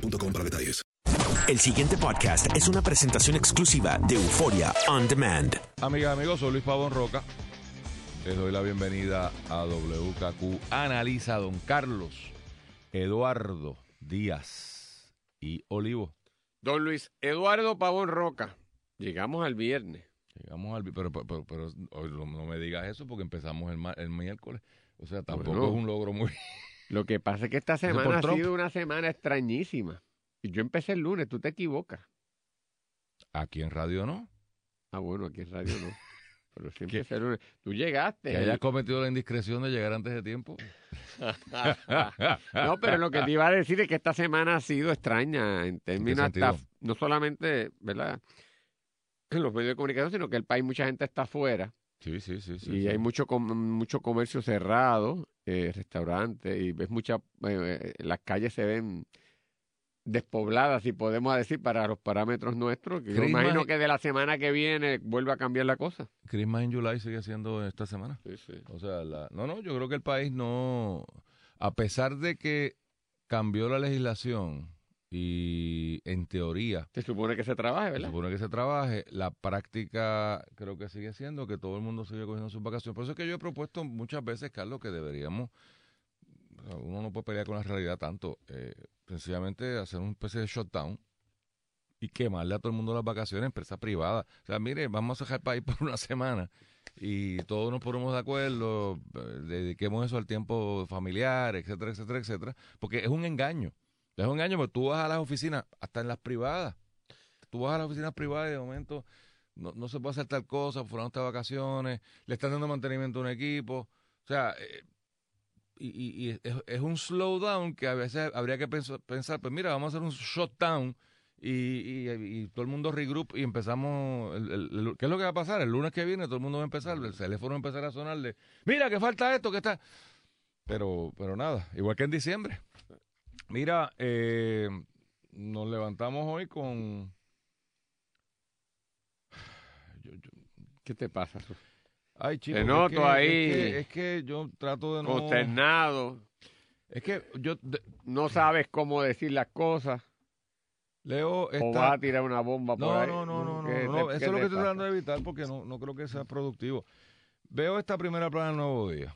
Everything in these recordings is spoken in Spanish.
boostmobile.com para detalles. El siguiente podcast es una presentación exclusiva de Euforia On Demand. Amigas, amigos, soy Luis Pavón Roca. Les doy la bienvenida a WKQ Analiza Don Carlos Eduardo Díaz y Olivo. Don Luis Eduardo Pavón Roca. Llegamos al viernes. Llegamos al pero, pero, no, me digas eso porque empezamos el, miércoles. O sea, tampoco Bueno. es un logro muy... Lo que pasa es que esta semana ha Trump. sido una semana extrañísima. Y yo empecé el lunes, tú te equivocas. Aquí en radio no. Ah, bueno, aquí en radio no. Pero empecé el lunes. Tú llegaste. Que hayas cometido la indiscreción de llegar antes de tiempo. no, pero lo que te iba a decir es que esta semana ha sido extraña en términos hasta, no solamente, ¿verdad? En los medios de comunicación, sino que el país mucha gente está afuera Sí, sí, sí. sí y sí. hay mucho com- mucho comercio cerrado, eh, restaurantes y ves mucha, eh, eh, las calles se ven despobladas, si podemos decir, para los parámetros nuestros. que Yo imagino Mag- que de la semana que viene vuelve a cambiar la cosa. Christmas in July sigue siendo esta semana. Sí, sí. O sea, la- no, no, yo creo que el país no, a pesar de que cambió la legislación y en teoría Se supone que se trabaje, se ¿verdad? supone que se trabaje, la práctica creo que sigue siendo que todo el mundo sigue cogiendo sus vacaciones. Por eso es que yo he propuesto muchas veces, Carlos, que deberíamos, uno no puede pelear con la realidad tanto, eh, sencillamente hacer una especie de shutdown y quemarle a todo el mundo las vacaciones, empresa privada. O sea, mire, vamos a dejar el país por una semana y todos nos ponemos de acuerdo, eh, dediquemos eso al tiempo familiar, etcétera, etcétera, etcétera, porque es un engaño. Es un engaño, porque tú vas a las oficinas, hasta en las privadas, tú vas a las oficinas privadas y de momento no, no se puede hacer tal cosa, está de vacaciones, le están dando mantenimiento a un equipo. O sea, eh, y, y- es, es un slowdown que a veces habría que pensar, pensar, pues mira, vamos a hacer un shutdown y, y, todo el mundo regroup y empezamos, ¿qué es lo que va a pasar? El lunes que viene todo el mundo va a empezar, el teléfono va a empezar a sonar de, mira, que falta esto, que está... Pero, pero nada, igual que en diciembre. Mira, eh, nos levantamos hoy con... Yo- yo- ¿Qué te pasa? Ay, chico, Te es noto que- ahí. Es que, es que yo trato de no... Consternado, Es que yo no sabes cómo decir las cosas, leo o esta... vas a tirar una bomba por No, ahí. no, no, no, no, ¿Qué no, eso es lo que estoy tratando de evitar porque no, no creo que sea productivo. Veo esta primera plana del Nuevo Día.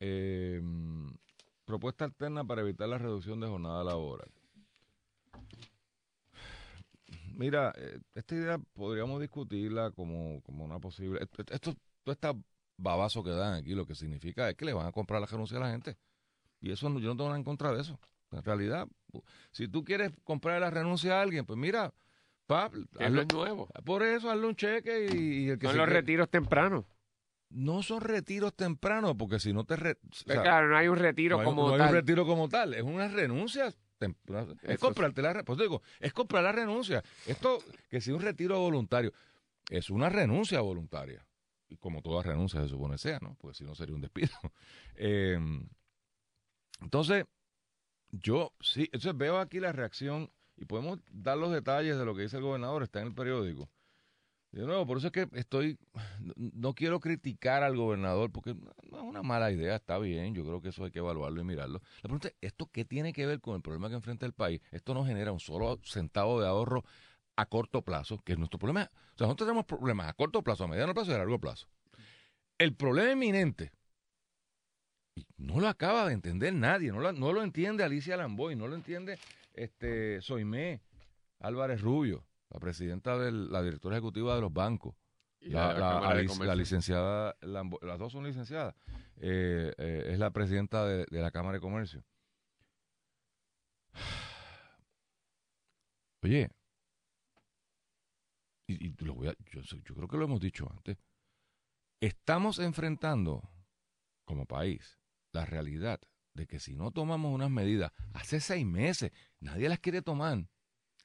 Eh, propuesta alterna para evitar la reducción de jornada laboral. Mira, eh, esta idea podríamos discutirla como, como una posible... Esto, todo este babazo que dan aquí lo que significa es que le van a comprar la renuncia a la gente. Y eso yo no tengo nada en contra de eso. En realidad, si tú quieres comprar la renuncia a alguien, pues mira, pa, Que hazlo- es nuevo. por eso hazle un cheque y, y el que Son se los quede- retiros tempranos. No son retiros tempranos, porque si no te... re- o Pues sea, claro, no hay un retiro no hay, como no hay tal. un retiro como tal, es una renuncia temprana. Es Eso comprarte la... re- Pues te digo, es comprar la renuncia. Esto, que si un retiro voluntario, es una renuncia voluntaria. Y como toda renuncia se supone sea, ¿no? Porque si no sería un despido. Eh, entonces, yo sí, entonces veo aquí la reacción y podemos dar los detalles de lo que dice el gobernador, está en el periódico. De nuevo, por eso es que estoy, no, quiero criticar al gobernador, porque no, es una mala idea, está bien, yo creo que eso hay que evaluarlo y mirarlo. La pregunta es, ¿esto qué tiene que ver con el problema que enfrenta el país? Esto no genera un solo centavo de ahorro a corto plazo, que es nuestro problema. O sea, nosotros tenemos problemas a corto plazo, a mediano plazo y a largo plazo. El problema inminente, Y no lo acaba de entender nadie, no lo, no lo entiende Alicia Lamboy, no lo entiende este Soimé Álvarez Rubio, la presidenta de la directora ejecutiva de los bancos. Y La, la licenciada, las dos son licenciadas, eh, eh, es la presidenta de, de la Cámara de Comercio. Oye, y, y lo voy a- yo, yo creo que lo hemos dicho antes, estamos enfrentando como país la realidad de que si no tomamos unas medidas, hace seis meses, nadie las quiere tomar,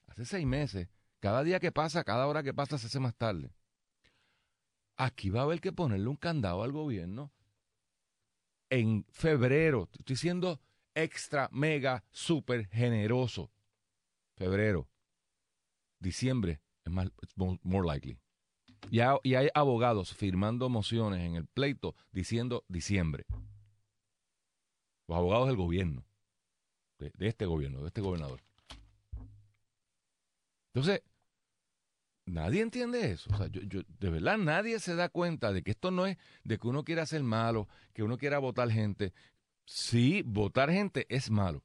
hace seis meses, cada día que pasa, cada hora que pasa se hace más tarde. Aquí va a haber que ponerle un candado al gobierno en febrero. Estoy siendo extra, mega, súper generoso. Febrero. Diciembre es más, more likely. Y hay abogados firmando mociones en el pleito diciendo diciembre. Los abogados del gobierno. De, de este gobierno, de este gobernador. Entonces, nadie entiende eso. O sea, yo, yo- de verdad nadie se da cuenta de que esto no es de que uno quiera ser malo, que uno quiera votar gente. Sí, votar gente es malo.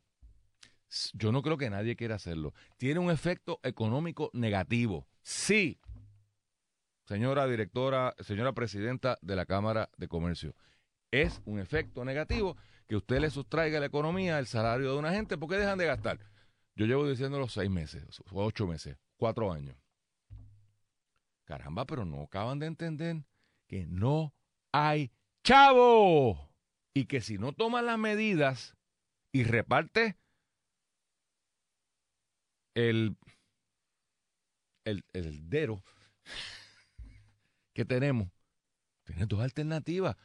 Yo no creo que nadie quiera hacerlo. Tiene un efecto económico negativo. Sí. Señora directora, señora presidenta de la Cámara de Comercio, es un efecto negativo que usted le sustraiga a la economía el salario de una gente porque dejan de gastar. Yo llevo diciéndolo seis meses, ocho meses, cuatro años. Caramba, pero no acaban de entender que no hay chavo. Y que si no toman las medidas y reparte el, el, el dero que tenemos, tienes dos alternativas.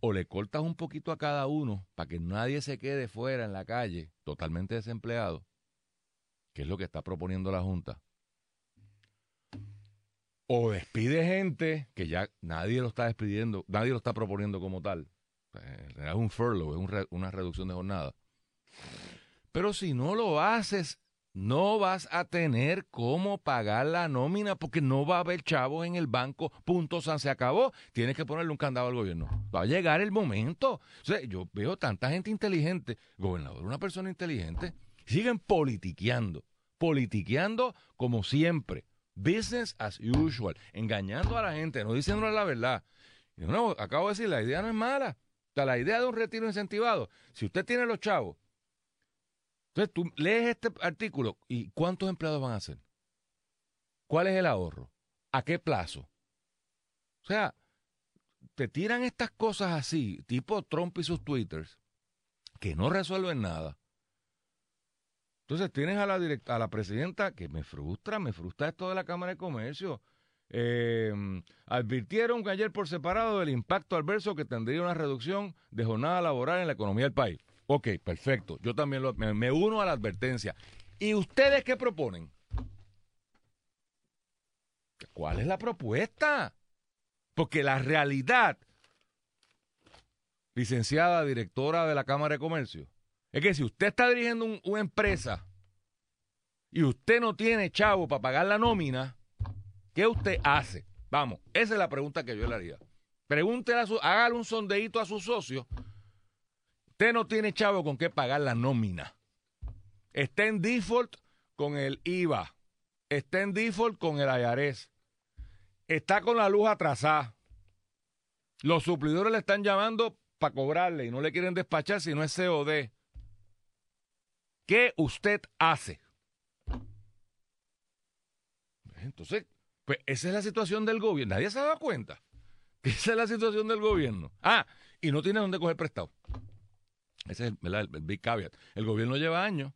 O le cortas un poquito a cada uno para que nadie se quede fuera en la calle, totalmente desempleado, que es lo que está proponiendo la Junta. O despide gente que ya nadie lo está despidiendo, nadie lo está proponiendo como tal. Eh, Es un furlough, es una reducción de jornada. Pero si no lo haces, no vas a tener cómo pagar la nómina porque no va a haber chavos en el banco. Punto, San se acabó. Tienes que ponerle un candado al gobierno. Va a llegar el momento. Yo veo tanta gente inteligente, gobernador, una persona inteligente, siguen politiqueando, politiqueando como siempre. Business as usual, engañando a la gente, no diciéndole la verdad. Y acabo de decir, la idea no es mala. La idea de un retiro incentivado, si usted tiene los chavos, entonces tú lees este artículo y ¿cuántos empleados van a hacer? ¿Cuál es el ahorro? ¿A qué plazo? O sea, te tiran estas cosas así, tipo Trump y sus twitters, que no resuelven nada. Entonces tienes a la, direct- a la presidenta que me frustra, me frustra esto de la Cámara de Comercio. Eh, advirtieron que ayer por separado del impacto adverso que tendría una reducción de jornada laboral en la economía del país. Ok, perfecto. Yo también lo- me uno a la advertencia. ¿Y ustedes qué proponen? ¿Cuál es la propuesta? Porque la realidad, licenciada directora de la Cámara de Comercio, es que si usted está dirigiendo un- una empresa y usted no tiene chavo para pagar la nómina, ¿qué usted hace? Vamos, esa es la pregunta que yo le haría. Pregúntele a su, hágale un sondeíto a sus socios. Usted no tiene chavo con qué pagar la nómina. Está en default con el IVA. Está en default con el IRS. Está con la luz atrasada. Los suplidores le están llamando para cobrarle y no le quieren despachar si no es COD. ¿Qué usted hace? Entonces, pues esa es la situación del gobierno. Nadie se ha dado cuenta. Esa es la situación del gobierno. Ah, y no tiene dónde coger prestado. Ese es el big caveat. El gobierno lleva años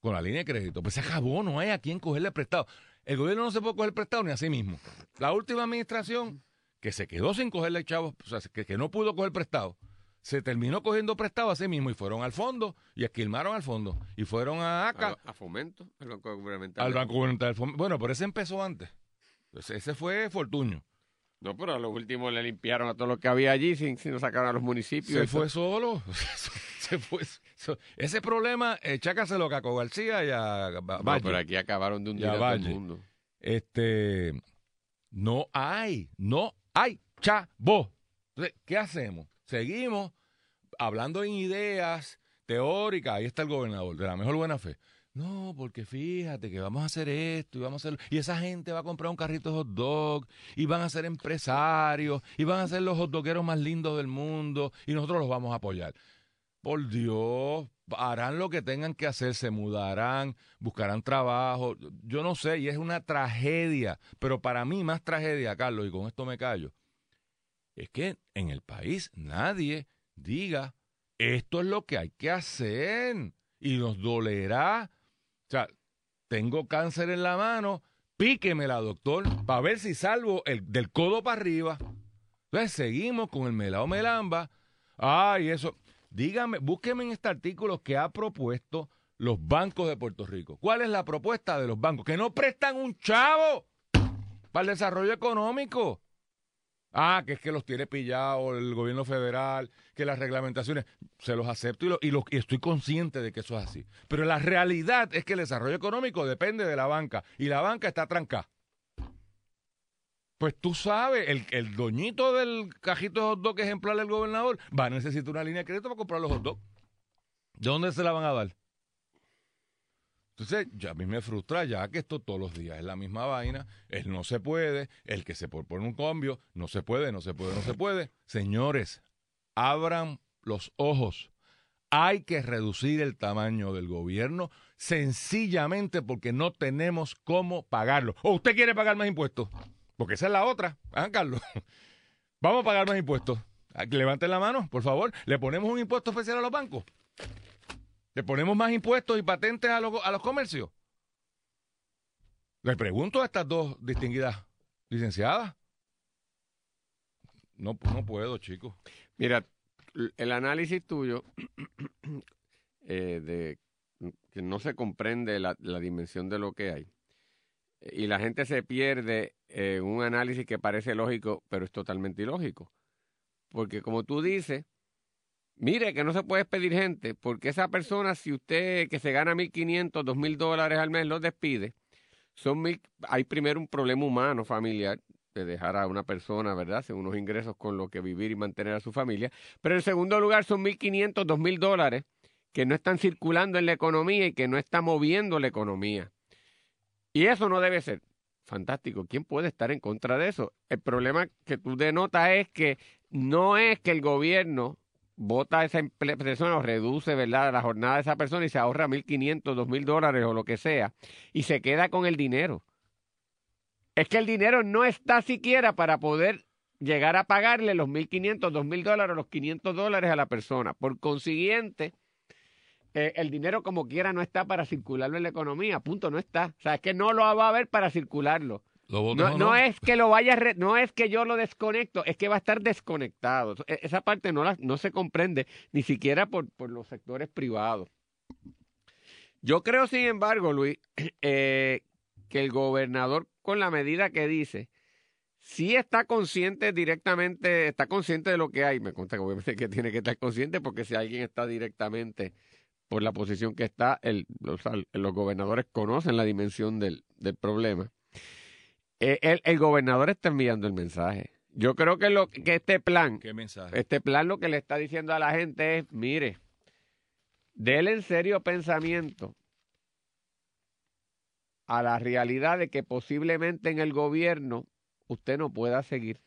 con la línea de crédito. Pues se acabó, no hay a quién cogerle prestado. El gobierno no se puede coger prestado ni a sí mismo. La última administración que se quedó sin cogerle chavos, o sea, que, que no pudo coger prestado, se terminó cogiendo prestado a sí mismo y fueron al fondo y esquilmaron al fondo y fueron a ACA, A, a fomento, al Banco Gubernamental. al Banco Gubernamental del Fondo. Bueno, pero ese empezó antes. Ese, ese fue Fortuño. No, pero a lo último le limpiaron a todo lo que había allí sin, sin sacar a los municipios. Se fue solo. se fue. so- ese problema, eh, chácaselo a Caco García y a No, Valle. pero aquí acabaron de hundir Ya a todo el mundo. Este, no hay, no hay chavo. Entonces, ¿qué hacemos? Seguimos hablando en ideas teóricas, ahí está el gobernador, de la mejor buena fe. No, porque fíjate que vamos a hacer esto y vamos a hacer... Y esa gente va a comprar un carrito de hot dog y van a ser empresarios y van a ser los hot dogueros más lindos del mundo y nosotros los vamos a apoyar. Por Dios, harán lo que tengan que hacer, se mudarán, buscarán trabajo. Yo no sé, y es una tragedia. Pero para mí más tragedia, Carlos, y con esto me callo, es que en el país nadie diga, esto es lo que hay que hacer y nos dolerá o sea, tengo cáncer en la mano, píquemela, doctor, para ver si salvo el, del codo para arriba. Entonces seguimos con el melao melamba. Ay, eso. Dígame, búsqueme en este artículo que ha propuesto los bancos de Puerto Rico. ¿Cuál es la propuesta de los bancos? Que no prestan un chavo para el desarrollo económico. Ah, que es que los tiene pillados el gobierno federal, que las reglamentaciones, se los acepto y, lo, y, y, estoy consciente de que eso es así. Pero la realidad es que el desarrollo económico depende de la banca y la banca está trancada. Pues tú sabes, el, el doñito del cajito de hot dog ejemplar del gobernador va a necesitar una línea de crédito para comprar los hot dogs. ¿De dónde se la van a dar? Entonces, ya a mí me frustra ya que esto todos los días es la misma vaina, él no se puede, el que se propone un cambio, no se puede, no se puede, no se puede. Señores, abran los ojos. Hay que reducir el tamaño del gobierno sencillamente porque no tenemos cómo pagarlo. ¿O usted quiere pagar más impuestos? Porque esa es la otra, ¿ah, Carlos? Vamos a pagar más impuestos. Levanten la mano, por favor. ¿Le ponemos un impuesto especial a los bancos? ¿Le ponemos más impuestos y patentes a los, a los comercios? Le pregunto a estas dos distinguidas licenciadas. No, no puedo, chicos. Mira, el análisis tuyo eh, de que no se comprende la, la, dimensión de lo que hay y la gente se pierde en un análisis que parece lógico, pero es totalmente ilógico. Porque como tú dices, Mire que no se puede despedir gente, porque esa persona, si usted que se gana 1.500, 2.000 dólares al mes, lo despide, son mil, hay primero un problema humano, familiar, de dejar a una persona, ¿verdad?, según unos ingresos con lo que vivir y mantener a su familia. Pero en segundo lugar son 1.500, 2.000 dólares que no están circulando en la economía y que no están moviendo la economía. Y eso no debe ser. Fantástico. ¿Quién puede estar en contra de eso? El problema que tú denotas es que no es que el gobierno vota a esa persona o reduce ¿verdad? la jornada de esa persona y se ahorra 1.500, 2.000 dólares o lo que sea y se queda con el dinero. Es que el dinero no está siquiera para poder llegar a pagarle los 1.500, 2.000 dólares, los 500 dólares a la persona. Por consiguiente, eh, el dinero como quiera no está para circularlo en la economía, punto, no está. O sea, es que no lo va a haber para circularlo. No, no, no, es que lo vaya, re, no es que yo lo desconecto, es que va a estar desconectado. Esa parte no, la, no se comprende ni siquiera por, por los sectores privados. Yo creo, sin embargo, Luis, eh, que el gobernador, con la medida que dice, sí está consciente directamente, está consciente de lo que hay. Me consta que obviamente que tiene que estar consciente porque si alguien está directamente por la posición que está, el, los, los gobernadores conocen la dimensión del, del problema. Eh, el, el, gobernador está enviando el mensaje. Yo creo que, lo, que este plan, ¿Qué mensaje? este plan lo que le está diciendo a la gente es, mire, déle en serio pensamiento a la realidad de que posiblemente en el gobierno usted no pueda seguir.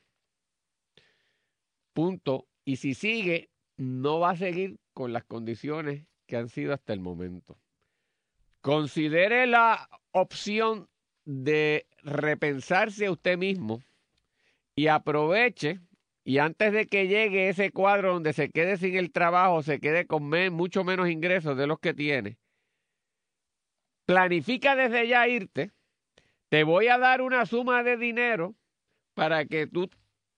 Punto. Y si sigue, no va a seguir con las condiciones que han sido hasta el momento. Considere la opción de repensarse a usted mismo y aproveche y antes de que llegue ese cuadro donde se quede sin el trabajo, se quede con mucho menos ingresos de los que tiene, planifica desde ya irte, te voy a dar una suma de dinero para que tú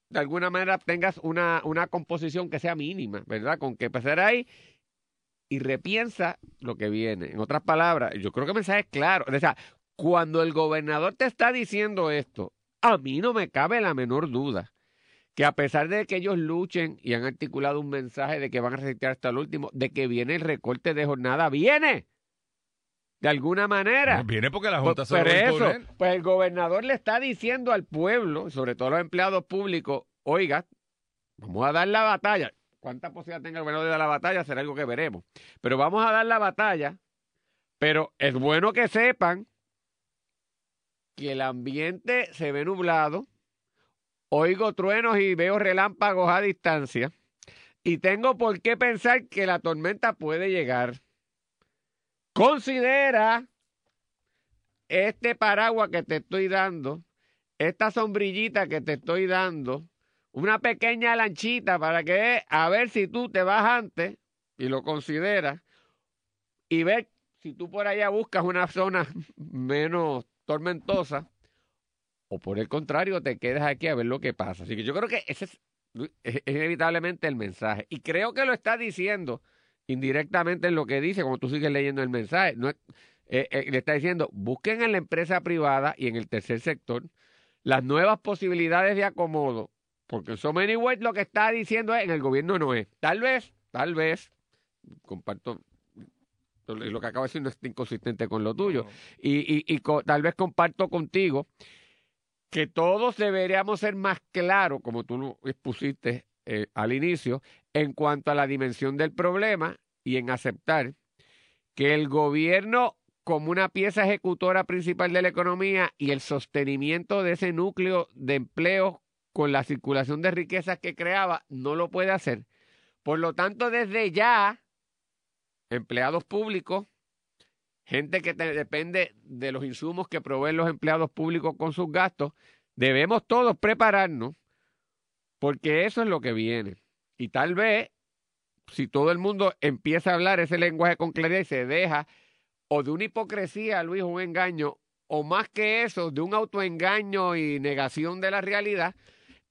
de alguna manera tengas una, una composición que sea mínima, ¿verdad? Con que empezar ahí y repiensa lo que viene. En otras palabras, yo creo que el mensaje es claro. O sea, cuando el gobernador te está diciendo esto, a mí no me cabe la menor duda que a pesar de que ellos luchen y han articulado un mensaje de que van a resistir hasta el último, de que viene el recorte de jornada, viene. De alguna manera. Viene porque la Junta pues, se pero eso, Pues el gobernador le está diciendo al pueblo, sobre todo a los empleados públicos, oiga, vamos a dar la batalla. cuánta posibilidad tenga el gobernador de dar la batalla será algo que veremos. Pero vamos a dar la batalla, pero es bueno que sepan que el ambiente se ve nublado, oigo truenos y veo relámpagos a distancia, y tengo por qué pensar que la tormenta puede llegar. Considera este paraguas que te estoy dando, esta sombrillita que te estoy dando, una pequeña lanchita para que a ver si tú te vas antes y lo consideras y ver si tú por allá buscas una zona menos tormentosa o por el contrario te quedas aquí a ver lo que pasa. Así que yo creo que ese es, inevitablemente el mensaje y creo que lo está diciendo indirectamente en lo que dice, como tú sigues leyendo el mensaje. No, eh, eh, le está diciendo, busquen en la empresa privada y en el tercer sector las nuevas posibilidades de acomodo, porque so many ways lo que está diciendo es, en el gobierno no es. Tal vez, tal vez, comparto lo que acabo de decir no es inconsistente con lo tuyo. Y, y, tal vez comparto contigo que todos deberíamos ser más claros, como tú lo expusiste eh, al inicio, en cuanto a la dimensión del problema y en aceptar que el gobierno como una pieza ejecutora principal de la economía y el sostenimiento de ese núcleo de empleo con la circulación de riquezas que creaba, no lo puede hacer. Por lo tanto, desde ya, empleados públicos, gente que depende de los insumos que proveen los empleados públicos con sus gastos, debemos todos prepararnos porque eso es lo que viene. Y tal vez, si todo el mundo empieza a hablar ese lenguaje con claridad y se deja, o de una hipocresía, Luis, un engaño, o más que eso, de un autoengaño y negación de la realidad,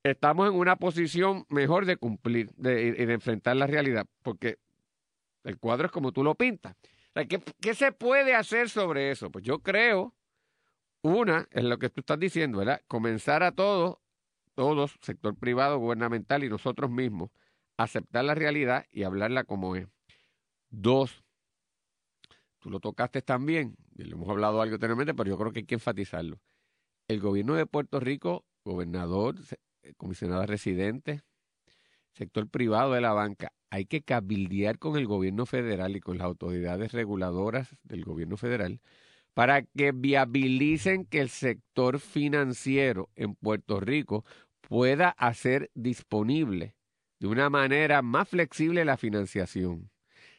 estamos en una posición mejor de cumplir de, y de enfrentar la realidad, porque el cuadro es como tú lo pintas. ¿Qué, ¿Qué se puede hacer sobre eso? Pues yo creo, una, es lo que tú estás diciendo, ¿verdad? Comenzar a todos todos, sector privado, gubernamental y nosotros mismos, aceptar la realidad y hablarla como es. Dos, tú lo tocaste también, y lo hemos hablado algo anteriormente, pero yo creo que hay que enfatizarlo. El gobierno de Puerto Rico, gobernador, eh, comisionada residente, sector privado de la banca, hay que cabildear con el gobierno federal y con las autoridades reguladoras del gobierno federal para que viabilicen que el sector financiero en Puerto Rico pueda hacer disponible de una manera más flexible la financiación.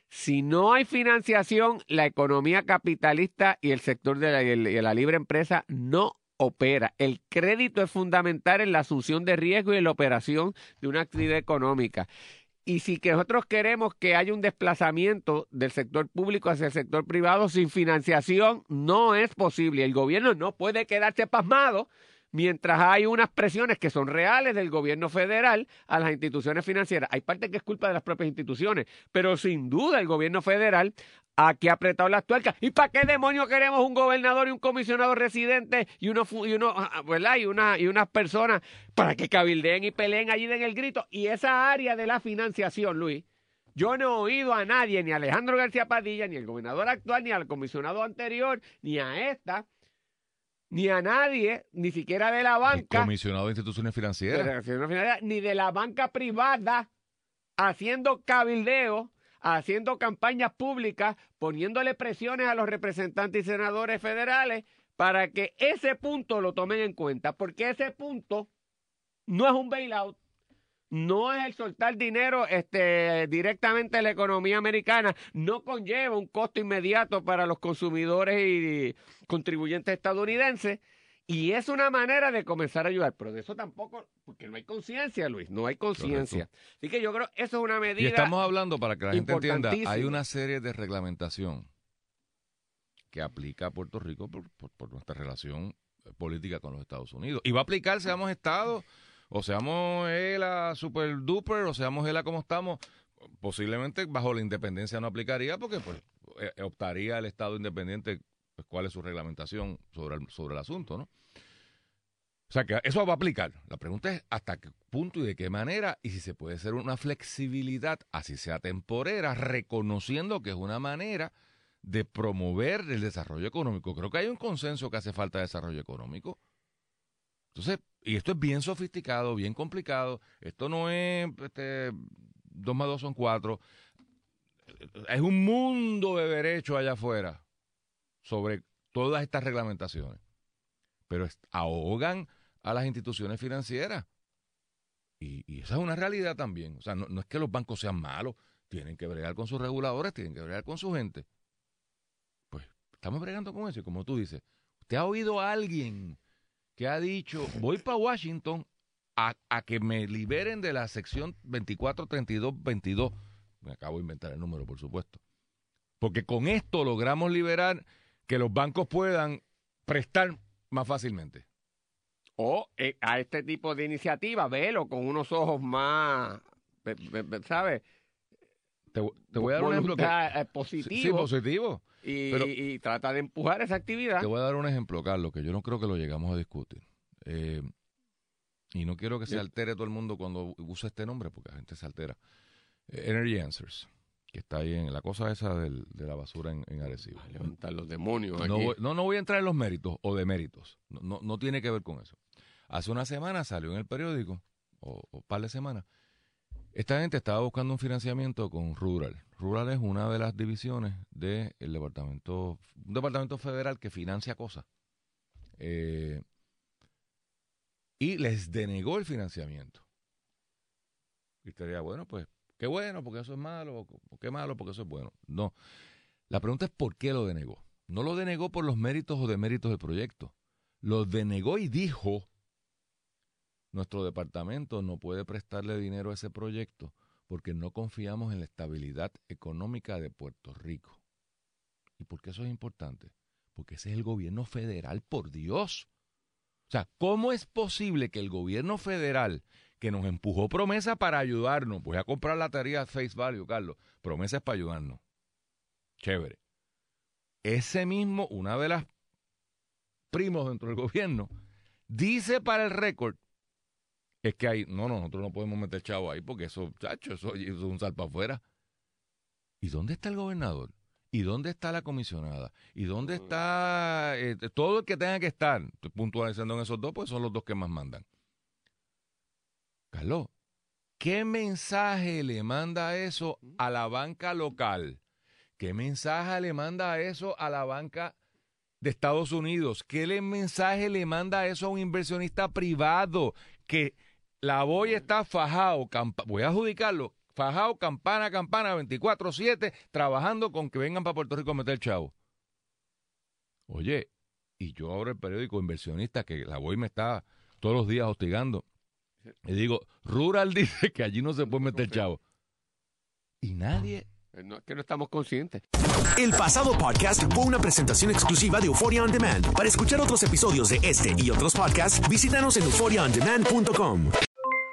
Si no hay financiación, la economía capitalista y el sector de la, la, libre empresa no opera. El crédito es fundamental en la asunción de riesgo y en la operación de una actividad económica. Y si nosotros queremos que haya un desplazamiento del sector público hacia el sector privado sin financiación, no es posible. El gobierno no puede quedarse pasmado mientras hay unas presiones que son reales del gobierno federal a las instituciones financieras. Hay parte que es culpa de las propias instituciones, pero sin duda el gobierno federal aquí ha apretado las tuercas. ¿Y para qué demonios queremos un gobernador y un comisionado residente y uno, y uno ah, ah. Y, una, y unas personas para que cabildeen y peleen allí den el grito? Y esa área de la financiación, Luis, yo no he oído a nadie, ni a Alejandro García Padilla, ni al gobernador actual, ni al comisionado anterior, ni a esta, ni a nadie, ni siquiera de la banca. comisionado de instituciones financieras. ni de la banca privada, haciendo cabildeo, haciendo campañas públicas, poniéndole presiones a los representantes y senadores federales para que ese punto lo tomen en cuenta, porque ese punto no es un bailout, no es el soltar dinero este, directamente a la economía americana, no conlleva un costo inmediato para los consumidores y contribuyentes estadounidenses. Y es una manera de comenzar a ayudar, pero de eso tampoco, porque no hay conciencia, Luis, no hay conciencia. Así que yo creo que eso es una medida. Y estamos hablando, para que la gente entienda, hay una serie de reglamentación que aplica a Puerto Rico por, por nuestra relación política con los Estados Unidos. Y va a aplicar, seamos Estado o seamos él a super duper, o seamos él a como estamos, posiblemente bajo la independencia no aplicaría porque pues eh, optaría el Estado independiente pues, cuál es su reglamentación sobre el, sobre el asunto, ¿no? O sea que eso va a aplicar. La pregunta es hasta qué punto y de qué manera y si se puede hacer una flexibilidad, así sea temporera, reconociendo que es una manera de promover el desarrollo económico. Creo que hay un consenso que hace falta de desarrollo económico. Entonces, y esto es bien sofisticado, bien complicado. Esto no es este, 2 más 2 son 4. Es un mundo de derecho allá afuera sobre todas estas reglamentaciones. Pero ahogan a las instituciones financieras. Y, esa es una realidad también. O sea, no, no, es que los bancos sean malos, tienen que bregar con sus reguladores, tienen que bregar con su gente. Pues estamos bregando con eso. Y como tú dices, ¿usted ha oído a alguien que ha dicho, voy para Washington a, a, que me liberen de la sección 243222? Me acabo de inventar el número, por supuesto. Porque con esto logramos liberar que los bancos puedan prestar más fácilmente. O eh, a este tipo de iniciativa, velo con unos ojos más, ¿sabes? Te, voy a dar un ejemplo. Que, positivo. Sí, positivo. Y, trata de empujar esa actividad. Te voy a dar un ejemplo, Carlos, que yo no creo que lo llegamos a discutir. Eh, y no quiero que se altere todo el mundo cuando usa este nombre, porque la gente se altera. Eh, Energy Answers, que está ahí en la cosa esa de la basura en, en Arecibo. levantar los demonios no, aquí. No, no, voy a entrar en los méritos o deméritos. No, no, no tiene que ver con eso. Hace una semana salió en el periódico, o un par de semanas, esta gente estaba buscando un financiamiento con Rural. Rural es una de las divisiones del departamento, un departamento federal que financia cosas. Eh, y les denegó el financiamiento. Y usted bueno, pues, qué bueno, porque eso es malo, qué malo, porque eso es bueno. No. La pregunta es por qué lo denegó. No lo denegó por los méritos o deméritos del proyecto. Lo denegó y dijo nuestro departamento no puede prestarle dinero a ese proyecto porque no confiamos en la estabilidad económica de Puerto Rico. ¿Y por qué eso es importante? Porque ese es el gobierno federal, por Dios. O sea, ¿cómo es posible que el gobierno federal, que nos empujó promesas para ayudarnos, voy a comprar la tarea Face Value, Carlos, promesas para ayudarnos? Chévere. Ese mismo, una de las primos dentro del gobierno, dice para el récord es que hay, no, no, nosotros no podemos meter chavo ahí porque eso, chacho, eso, es un salpa afuera. ¿Y dónde está el gobernador? ¿Y dónde está la comisionada? ¿Y dónde está eh, todo el que tenga que estar? Estoy puntualizando en esos dos, pues son los dos que más mandan. Carlos, ¿qué mensaje le manda eso a la banca local? ¿Qué mensaje le manda eso a la banca de Estados Unidos? ¿Qué mensaje le manda eso a un inversionista privado que la boya está fajado, voy a adjudicarlo, fajado campana a campana 24-7, trabajando con que vengan para Puerto Rico a meter chavo. Oye, y yo abro el periódico inversionista que la boya me está todos los días hostigando. Y digo, Rural dice que allí no se puede meter chavo. Y nadie no, que no estamos conscientes. El pasado podcast fue una presentación exclusiva de Euphoria On Demand. Para escuchar otros episodios de este y otros podcasts, visítanos en euphoriaondemand.com.